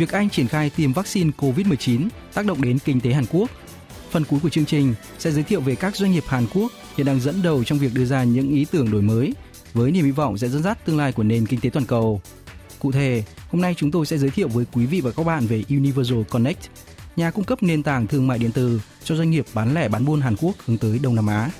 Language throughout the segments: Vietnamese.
việc Anh triển khai tiêm vaccine COVID-19 tác động đến kinh tế Hàn Quốc. Phần cuối của chương trình sẽ giới thiệu về các doanh nghiệp Hàn Quốc hiện đang dẫn đầu trong việc đưa ra những ý tưởng đổi mới với niềm hy vọng sẽ dẫn dắt tương lai của nền kinh tế toàn cầu. Cụ thể, hôm nay chúng tôi sẽ giới thiệu với quý vị và các bạn về Universal Connect, nhà cung cấp nền tảng thương mại điện tử cho doanh nghiệp bán lẻ bán buôn Hàn Quốc hướng tới Đông Nam Á.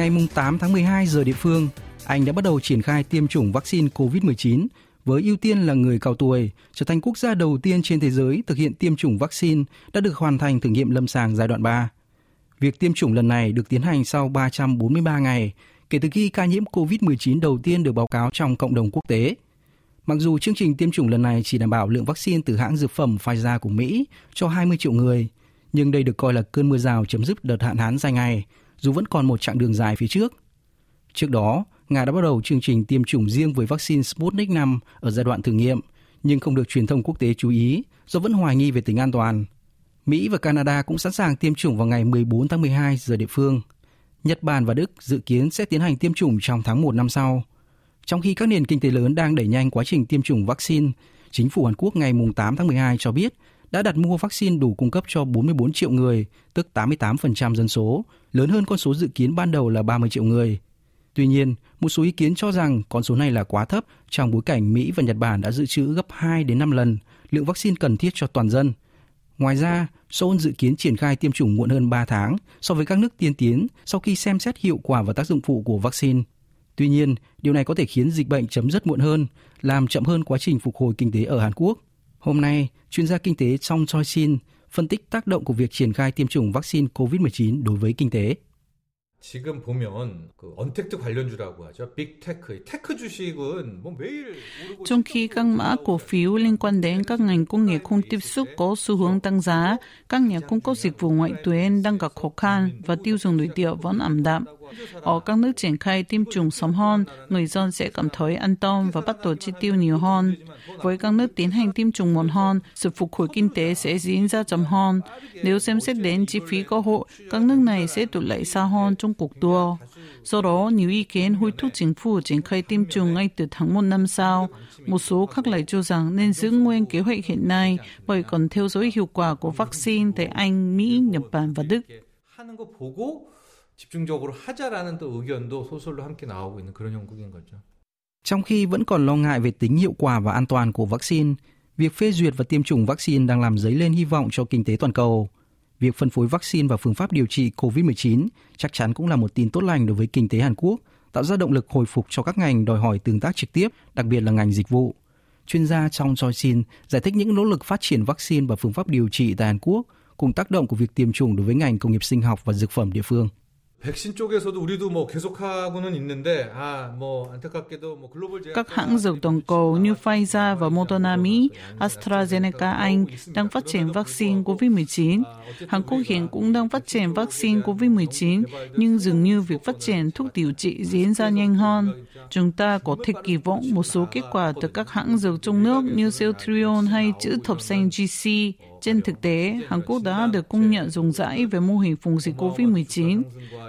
Ngày 8 tháng 12 giờ địa phương, Anh đã bắt đầu triển khai tiêm chủng vaccine COVID-19 với ưu tiên là người cao tuổi, trở thành quốc gia đầu tiên trên thế giới thực hiện tiêm chủng vaccine đã được hoàn thành thử nghiệm lâm sàng giai đoạn 3. Việc tiêm chủng lần này được tiến hành sau 343 ngày kể từ khi ca nhiễm COVID-19 đầu tiên được báo cáo trong cộng đồng quốc tế. Mặc dù chương trình tiêm chủng lần này chỉ đảm bảo lượng vaccine từ hãng dược phẩm Pfizer của Mỹ cho 20 triệu người, nhưng đây được coi là cơn mưa rào chấm dứt đợt hạn hán dài ngày dù vẫn còn một chặng đường dài phía trước. Trước đó, Nga đã bắt đầu chương trình tiêm chủng riêng với vaccine Sputnik V ở giai đoạn thử nghiệm, nhưng không được truyền thông quốc tế chú ý do vẫn hoài nghi về tính an toàn. Mỹ và Canada cũng sẵn sàng tiêm chủng vào ngày 14 tháng 12 giờ địa phương. Nhật Bản và Đức dự kiến sẽ tiến hành tiêm chủng trong tháng 1 năm sau. Trong khi các nền kinh tế lớn đang đẩy nhanh quá trình tiêm chủng vaccine, chính phủ Hàn Quốc ngày 8 tháng 12 cho biết đã đặt mua vaccine đủ cung cấp cho 44 triệu người, tức 88% dân số, lớn hơn con số dự kiến ban đầu là 30 triệu người. Tuy nhiên, một số ý kiến cho rằng con số này là quá thấp trong bối cảnh Mỹ và Nhật Bản đã dự trữ gấp 2 đến 5 lần lượng vaccine cần thiết cho toàn dân. Ngoài ra, Seoul dự kiến triển khai tiêm chủng muộn hơn 3 tháng so với các nước tiên tiến sau khi xem xét hiệu quả và tác dụng phụ của vaccine. Tuy nhiên, điều này có thể khiến dịch bệnh chấm dứt muộn hơn, làm chậm hơn quá trình phục hồi kinh tế ở Hàn Quốc. Hôm nay, chuyên gia kinh tế Song Choi Shin phân tích tác động của việc triển khai tiêm chủng vaccine COVID-19 đối với kinh tế. Trong khi các mã cổ phiếu liên quan đến các ngành công nghệ không tiếp xúc có xu hướng tăng giá, các nhà cung cấp dịch vụ ngoại tuyến đang gặp khó khăn và tiêu dùng nội địa vẫn ảm đạm. Ở các nước triển khai tiêm chủng sớm hơn, người dân sẽ cảm thấy an tâm và bắt đầu chi tiêu nhiều hơn. Với các nước tiến hành tiêm chủng muộn hơn, sự phục hồi kinh tế sẽ diễn ra chậm hơn. Nếu xem xét đến chi phí cơ hội, các nước này sẽ tụt lại xa hơn trong cuộc đua. Do đó, nhiều ý kiến hối thúc chính phủ triển khai tiêm chủng ngay từ tháng 1 năm sau. Một số khác lại cho rằng nên giữ nguyên kế hoạch hiện nay bởi còn theo dõi hiệu quả của vaccine tại Anh, Mỹ, Nhật Bản và Đức. 하는 거 보고 집중적으로 하자라는 또 의견도 소설로 함께 나오고 있는 그런 형국인 거죠. Trong khi vẫn còn lo ngại về tính hiệu quả và an toàn của vaccine, việc phê duyệt và tiêm chủng vaccine đang làm dấy lên hy vọng cho kinh tế toàn cầu. Việc phân phối vaccine và phương pháp điều trị COVID-19 chắc chắn cũng là một tin tốt lành đối với kinh tế Hàn Quốc, tạo ra động lực hồi phục cho các ngành đòi hỏi tương tác trực tiếp, đặc biệt là ngành dịch vụ. Chuyên gia trong Choi Shin giải thích những nỗ lực phát triển vaccine và phương pháp điều trị tại Hàn Quốc cùng tác động của việc tiêm chủng đối với ngành công nghiệp sinh học và dược phẩm địa phương. 백신 쪽에서도 우리도 뭐 계속하고는 있는데 아뭐 안타깝게도 뭐 글로벌 제약 Các hãng dược toàn cầu như Pfizer và Moderna Mỹ, AstraZeneca Anh đang phát triển vaccine COVID-19. Hàn Quốc hiện cũng đang phát triển vaccine COVID-19, nhưng dường như việc phát triển thuốc điều trị diễn ra nhanh hơn. Chúng ta có thể kỳ vọng một số kết quả từ các hãng dược trong nước như Celltrion hay chữ thập xanh GC. Trên thực tế, Hàn Quốc đã được công nhận rộng rãi về mô hình phòng dịch COVID-19.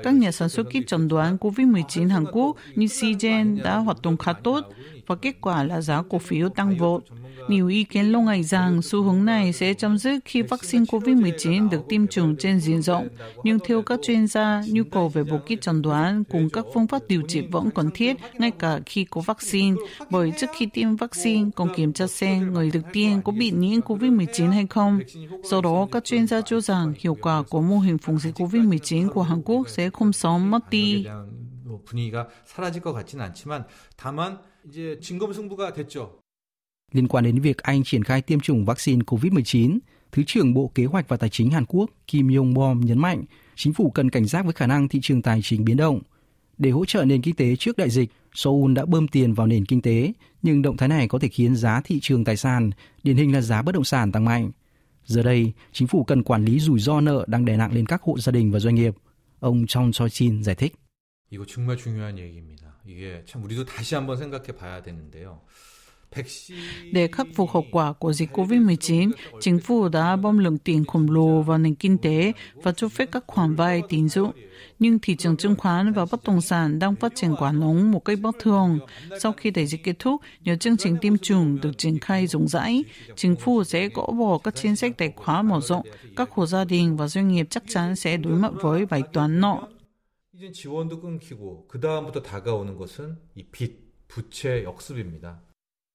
Các nhà sản xuất kit chẩn đoán COVID-19 Hàn Quốc như Seagen đã hoạt động khá tốt và kết quả là giá cổ phiếu tăng vọt. Nhiều ý kiến lo ngại rằng xu hướng này sẽ chấm dứt khi vaccine COVID-19 được tiêm chủng trên diện rộng, nhưng theo các chuyên gia, nhu cầu về bộ kit chẩn đoán cùng các phương pháp điều trị vẫn cần thiết ngay cả khi có vaccine, bởi trước khi tiêm vaccine còn kiểm tra xem người được tiêm có bị nhiễm COVID-19 hay không. Do đó, các chuyên gia cho rằng hiệu quả của mô hình phòng dịch COVID-19 của Hàn Quốc sẽ không sớm mất đi. 대한 뭐 분위기가 사라질 것 같지는 않지만 다만 이제 진검승부가 됐죠. Liên quan đến việc Anh triển khai tiêm chủng vaccine COVID-19, Thứ trưởng Bộ Kế hoạch và Tài chính Hàn Quốc Kim Yong Bom nhấn mạnh chính phủ cần cảnh giác với khả năng thị trường tài chính biến động. Để hỗ trợ nền kinh tế trước đại dịch, Seoul đã bơm tiền vào nền kinh tế, nhưng động thái này có thể khiến giá thị trường tài sản, điển hình là giá bất động sản tăng mạnh. Giờ đây, chính phủ cần quản lý rủi ro nợ đang đè nặng lên các hộ gia đình và doanh nghiệp. Ông Chong Choi-chin giải thích. 이거 정말 중요한 얘기입니다. 이게 참 우리도 다시 한번 생각해 봐야 되는데요. Để khắc phục hậu quả của dịch COVID-19, chính phủ đã bơm lượng tiền khổng lồ vào nền kinh tế và cho phép các khoản vay tín dụng. Nhưng thị trường chứng khoán và bất động sản đang phát triển quá nóng một cách bất thường. Sau khi đại dịch kết thúc, nhờ chương trình tiêm chủng được triển khai rộng rãi, chính phủ sẽ gỡ bỏ các chính sách tài khoá mở rộng. Các hộ gia đình và doanh nghiệp chắc chắn sẽ đối mặt với bài toán nợ. 이제 지원도 끊기고 그 다음부터 다가오는 것은 이 빚, 부채 역습입니다.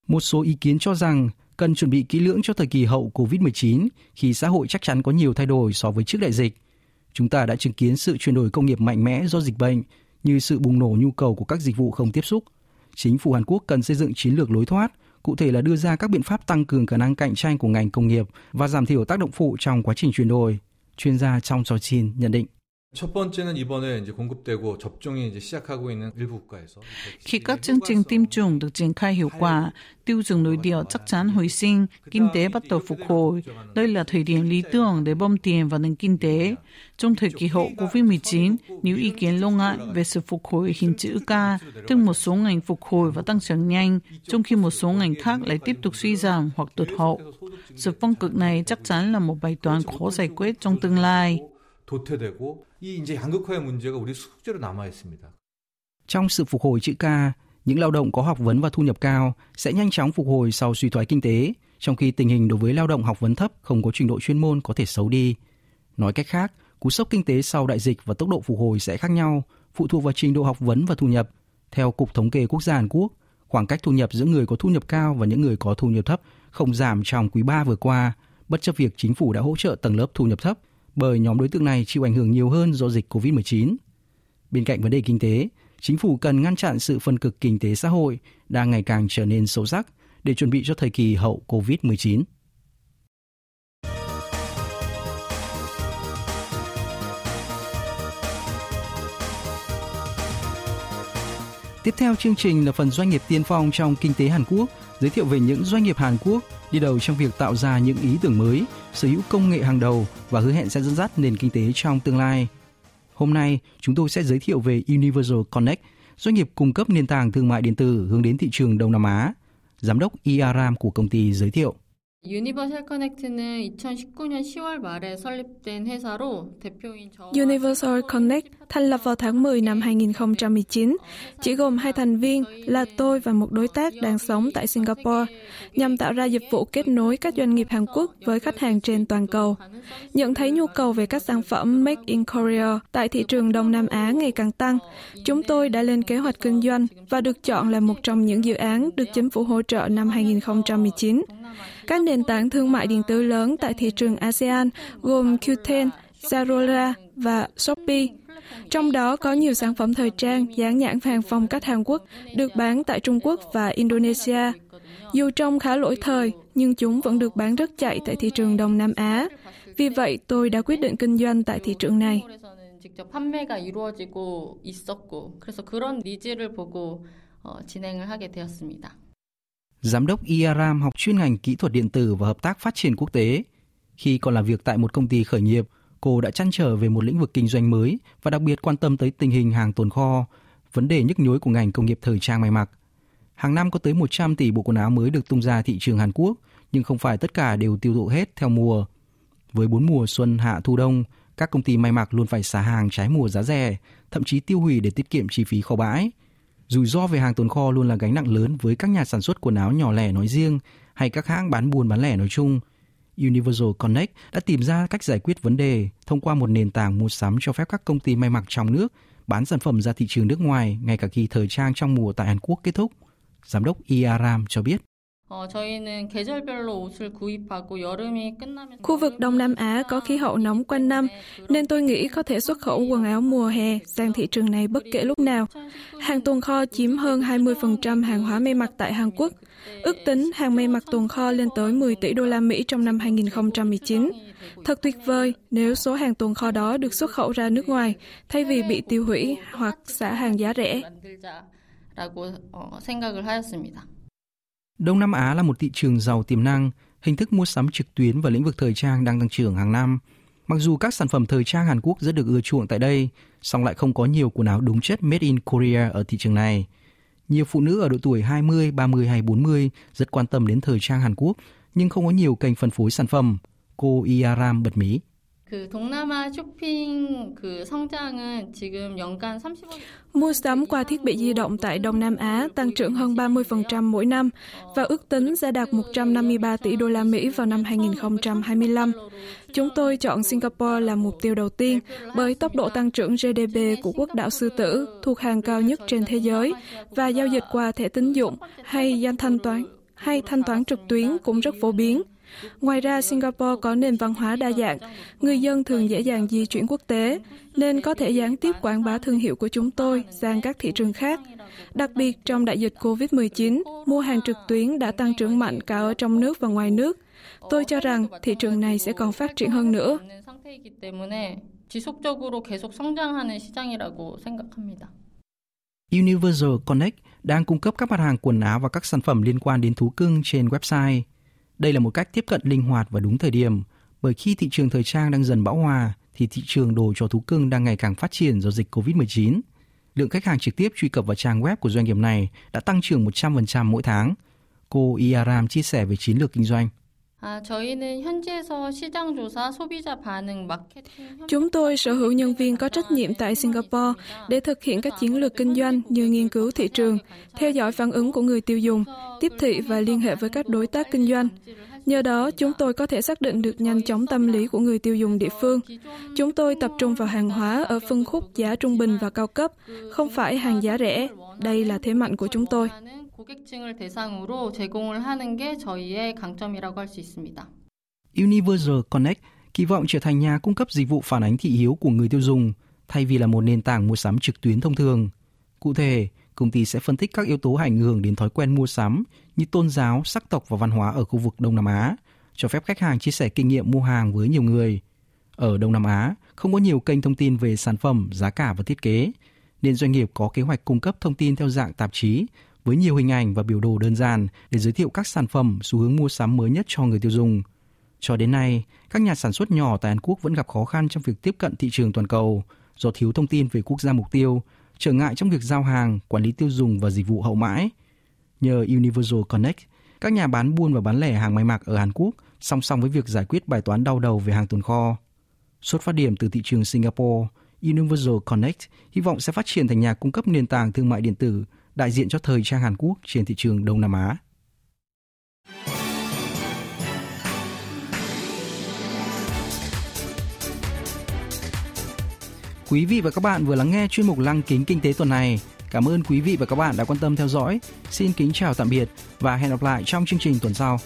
Một số ý kiến cho rằng cần chuẩn bị kỹ lưỡng cho thời kỳ hậu COVID-19 khi xã hội chắc chắn có nhiều thay đổi so với trước đại dịch. Chúng ta đã chứng kiến sự chuyển đổi công nghiệp mạnh mẽ do dịch bệnh, như sự bùng nổ nhu cầu của các dịch vụ không tiếp xúc. Chính phủ Hàn Quốc cần xây dựng chiến lược lối thoát, cụ thể là đưa ra các biện pháp tăng cường khả năng cạnh tranh của ngành công nghiệp và giảm thiểu tác động phụ trong quá trình chuyển đổi. Chuyên gia trong Choi Chin nhận định. 첫 번째는 이번에 이제 공급되고 접종이 이제 시작하고 있는 일부 국가에서 Khi các chương trình tiêm chủng được triển khai hiệu quả, tiêu dùng nội địa chắc chắn hồi sinh, kinh tế bắt đầu phục hồi. Đây là thời điểm lý tưởng để bơm tiền vào nền kinh tế. Trong thời kỳ hậu COVID-19, nếu ý kiến lo ngại về sự phục hồi hình chữ K, tức một số ngành phục hồi và tăng trưởng nhanh, trong khi một số ngành khác lại tiếp tục suy giảm hoặc tụt hậu. Sự phong cực này chắc chắn là một bài toán khó giải quyết trong tương lai. 도태되고 이 이제 양극화의 문제가 우리 숙제로 남아 있습니다. Trong sự phục hồi chữ K, những lao động có học vấn và thu nhập cao sẽ nhanh chóng phục hồi sau suy thoái kinh tế, trong khi tình hình đối với lao động học vấn thấp không có trình độ chuyên môn có thể xấu đi. Nói cách khác, cú sốc kinh tế sau đại dịch và tốc độ phục hồi sẽ khác nhau, phụ thuộc vào trình độ học vấn và thu nhập. Theo Cục Thống kê Quốc gia Hàn Quốc, khoảng cách thu nhập giữa người có thu nhập cao và những người có thu nhập thấp không giảm trong quý 3 vừa qua, bất chấp việc chính phủ đã hỗ trợ tầng lớp thu nhập thấp bởi nhóm đối tượng này chịu ảnh hưởng nhiều hơn do dịch COVID-19. Bên cạnh vấn đề kinh tế, chính phủ cần ngăn chặn sự phân cực kinh tế xã hội đang ngày càng trở nên sâu sắc để chuẩn bị cho thời kỳ hậu COVID-19. Tiếp theo chương trình là phần doanh nghiệp tiên phong trong kinh tế Hàn Quốc, giới thiệu về những doanh nghiệp Hàn Quốc đi đầu trong việc tạo ra những ý tưởng mới, sở hữu công nghệ hàng đầu và hứa hẹn sẽ dẫn dắt nền kinh tế trong tương lai. Hôm nay, chúng tôi sẽ giới thiệu về Universal Connect, doanh nghiệp cung cấp nền tảng thương mại điện tử hướng đến thị trường Đông Nam Á. Giám đốc IARAM của công ty giới thiệu. 유니버셜 커넥트는 2019년 10월 말에 설립된 회사로 대표인 저 Universal Connect thành lập vào tháng 10 năm 2019, chỉ gồm hai thành viên là tôi và một đối tác đang sống tại Singapore, nhằm tạo ra dịch vụ kết nối các doanh nghiệp Hàn Quốc với khách hàng trên toàn cầu. Nhận thấy nhu cầu về các sản phẩm Make in Korea tại thị trường Đông Nam Á ngày càng tăng, chúng tôi đã lên kế hoạch kinh doanh và được chọn là một trong những dự án được chính phủ hỗ trợ năm 2019. Các nền tảng thương mại điện tử lớn tại thị trường ASEAN gồm Qten, Zalora và Shopee. Trong đó có nhiều sản phẩm thời trang dán nhãn hàng phong cách Hàn Quốc được bán tại Trung Quốc và Indonesia. Dù trông khá lỗi thời, nhưng chúng vẫn được bán rất chạy tại thị trường Đông Nam Á. Vì vậy, tôi đã quyết định kinh doanh tại thị trường này. 직접 판매가 이루어지고 있었고 그래서 그런 니즈를 보고 어, 진행을 하게 되었습니다. Giám đốc IARAM học chuyên ngành kỹ thuật điện tử và hợp tác phát triển quốc tế. Khi còn làm việc tại một công ty khởi nghiệp, cô đã chăn trở về một lĩnh vực kinh doanh mới và đặc biệt quan tâm tới tình hình hàng tồn kho, vấn đề nhức nhối của ngành công nghiệp thời trang may mặc. Hàng năm có tới 100 tỷ bộ quần áo mới được tung ra thị trường Hàn Quốc, nhưng không phải tất cả đều tiêu thụ hết theo mùa. Với bốn mùa xuân, hạ, thu đông, các công ty may mặc luôn phải xả hàng trái mùa giá rẻ, thậm chí tiêu hủy để tiết kiệm chi phí kho bãi. Rủi ro về hàng tồn kho luôn là gánh nặng lớn với các nhà sản xuất quần áo nhỏ lẻ nói riêng hay các hãng bán buôn bán lẻ nói chung. Universal Connect đã tìm ra cách giải quyết vấn đề thông qua một nền tảng mua sắm cho phép các công ty may mặc trong nước, bán sản phẩm ra thị trường nước ngoài ngay cả khi thời trang trong mùa tại Hàn Quốc kết thúc. Giám đốc IARAM cho biết. 어, 저희는 계절별로 옷을 구입하고 여름이 끝나면 Khu vực Đông Nam Á có khí hậu nóng quanh năm, nên tôi nghĩ có thể xuất khẩu quần áo mùa hè sang thị trường này bất kể lúc nào. Hàng tồn kho chiếm hơn 20% hàng hóa may mặc tại Hàn Quốc. Ước tính hàng may mặc tồn kho lên tới 10 tỷ đô la Mỹ trong năm 2019. Thật tuyệt vời nếu số hàng tồn kho đó được xuất khẩu ra nước ngoài thay vì bị tiêu hủy hoặc xả hàng giá rẻ. 라고 어, 생각을 하였습니다. Đông Nam Á là một thị trường giàu tiềm năng, hình thức mua sắm trực tuyến và lĩnh vực thời trang đang tăng trưởng hàng năm. Mặc dù các sản phẩm thời trang Hàn Quốc rất được ưa chuộng tại đây, song lại không có nhiều quần áo đúng chất made in Korea ở thị trường này. Nhiều phụ nữ ở độ tuổi 20, 30 hay 40 rất quan tâm đến thời trang Hàn Quốc, nhưng không có nhiều kênh phân phối sản phẩm. Cô Iaram bật mí. 그 동남아 쇼핑 그 성장은 지금 연간 30억 Mua sắm qua thiết bị di động tại Đông Nam Á tăng trưởng hơn 30% mỗi năm và ước tính sẽ đạt 153 tỷ đô la Mỹ vào năm 2025. Chúng tôi chọn Singapore làm mục tiêu đầu tiên bởi tốc độ tăng trưởng GDP của quốc đảo sư tử thuộc hàng cao nhất trên thế giới và giao dịch qua thẻ tín dụng hay danh thanh toán hay thanh toán trực tuyến cũng rất phổ biến. Ngoài ra, Singapore có nền văn hóa đa dạng, người dân thường dễ dàng di chuyển quốc tế, nên có thể gián tiếp quảng bá thương hiệu của chúng tôi sang các thị trường khác. Đặc biệt, trong đại dịch COVID-19, mua hàng trực tuyến đã tăng trưởng mạnh cả ở trong nước và ngoài nước. Tôi cho rằng thị trường này sẽ còn phát triển hơn nữa. 상태이기 때문에 지속적으로 계속 성장하는 시장이라고 생각합니다. Universal Connect đang cung cấp các mặt hàng quần áo và các sản phẩm liên quan đến thú cưng trên website. Đây là một cách tiếp cận linh hoạt và đúng thời điểm, bởi khi thị trường thời trang đang dần bão hòa thì thị trường đồ cho thú cưng đang ngày càng phát triển do dịch COVID-19. Lượng khách hàng trực tiếp truy cập vào trang web của doanh nghiệp này đã tăng trưởng 100% mỗi tháng. Cô Iaram chia sẻ về chiến lược kinh doanh. À, Chúng tôi sở hữu nhân viên có trách nhiệm tại Singapore để thực hiện các chiến lược kinh doanh như nghiên cứu thị trường, theo dõi phản ứng của người tiêu dùng, tiếp thị và liên hệ với các đối tác kinh doanh. Nhờ đó, chúng tôi có thể xác định được nhanh chóng tâm lý của người tiêu dùng địa phương. Chúng tôi tập trung vào hàng hóa ở phân khúc giá trung bình và cao cấp, không phải hàng giá rẻ. Đây là thế mạnh của chúng tôi. 고객층을 대상으로 제공을 하는 게 저희의 강점이라고 할 수 있습니다. Universal Connect kỳ vọng trở thành nhà cung cấp dịch vụ phản ánh thị hiếu của người tiêu dùng thay vì là một nền tảng mua sắm trực tuyến thông thường. Cụ thể, công ty sẽ phân tích các yếu tố ảnh hưởng đến thói quen mua sắm như tôn giáo, sắc tộc và văn hóa ở khu vực Đông Nam Á, cho phép khách hàng chia sẻ kinh nghiệm mua hàng với nhiều người. Ở Đông Nam Á, không có nhiều kênh thông tin về sản phẩm, giá cả và thiết kế, nên doanh nghiệp có kế hoạch cung cấp thông tin theo dạng tạp chí với nhiều hình ảnh và biểu đồ đơn giản để giới thiệu các sản phẩm, xu hướng mua sắm mới nhất cho người tiêu dùng. Cho đến nay, các nhà sản xuất nhỏ tại Hàn Quốc vẫn gặp khó khăn trong việc tiếp cận thị trường toàn cầu do thiếu thông tin về quốc gia mục tiêu, trở ngại trong việc giao hàng, quản lý tiêu dùng và dịch vụ hậu mãi. Nhờ Universal Connect, các nhà bán buôn và bán lẻ hàng may mặc ở Hàn Quốc song song với việc giải quyết bài toán đau đầu về hàng tồn kho. Xuất phát điểm từ thị trường Singapore, Universal Connect hy vọng sẽ phát triển thành nhà cung cấp nền tảng thương mại điện tử đại diện cho thời trang Hàn Quốc trên thị trường Đông Nam Á. Quý vị và các bạn vừa lắng nghe chuyên mục Lăng kính kinh tế tuần này. Cảm ơn quý vị và các bạn đã quan tâm theo dõi. Xin kính chào tạm biệt và hẹn gặp lại trong chương trình tuần sau.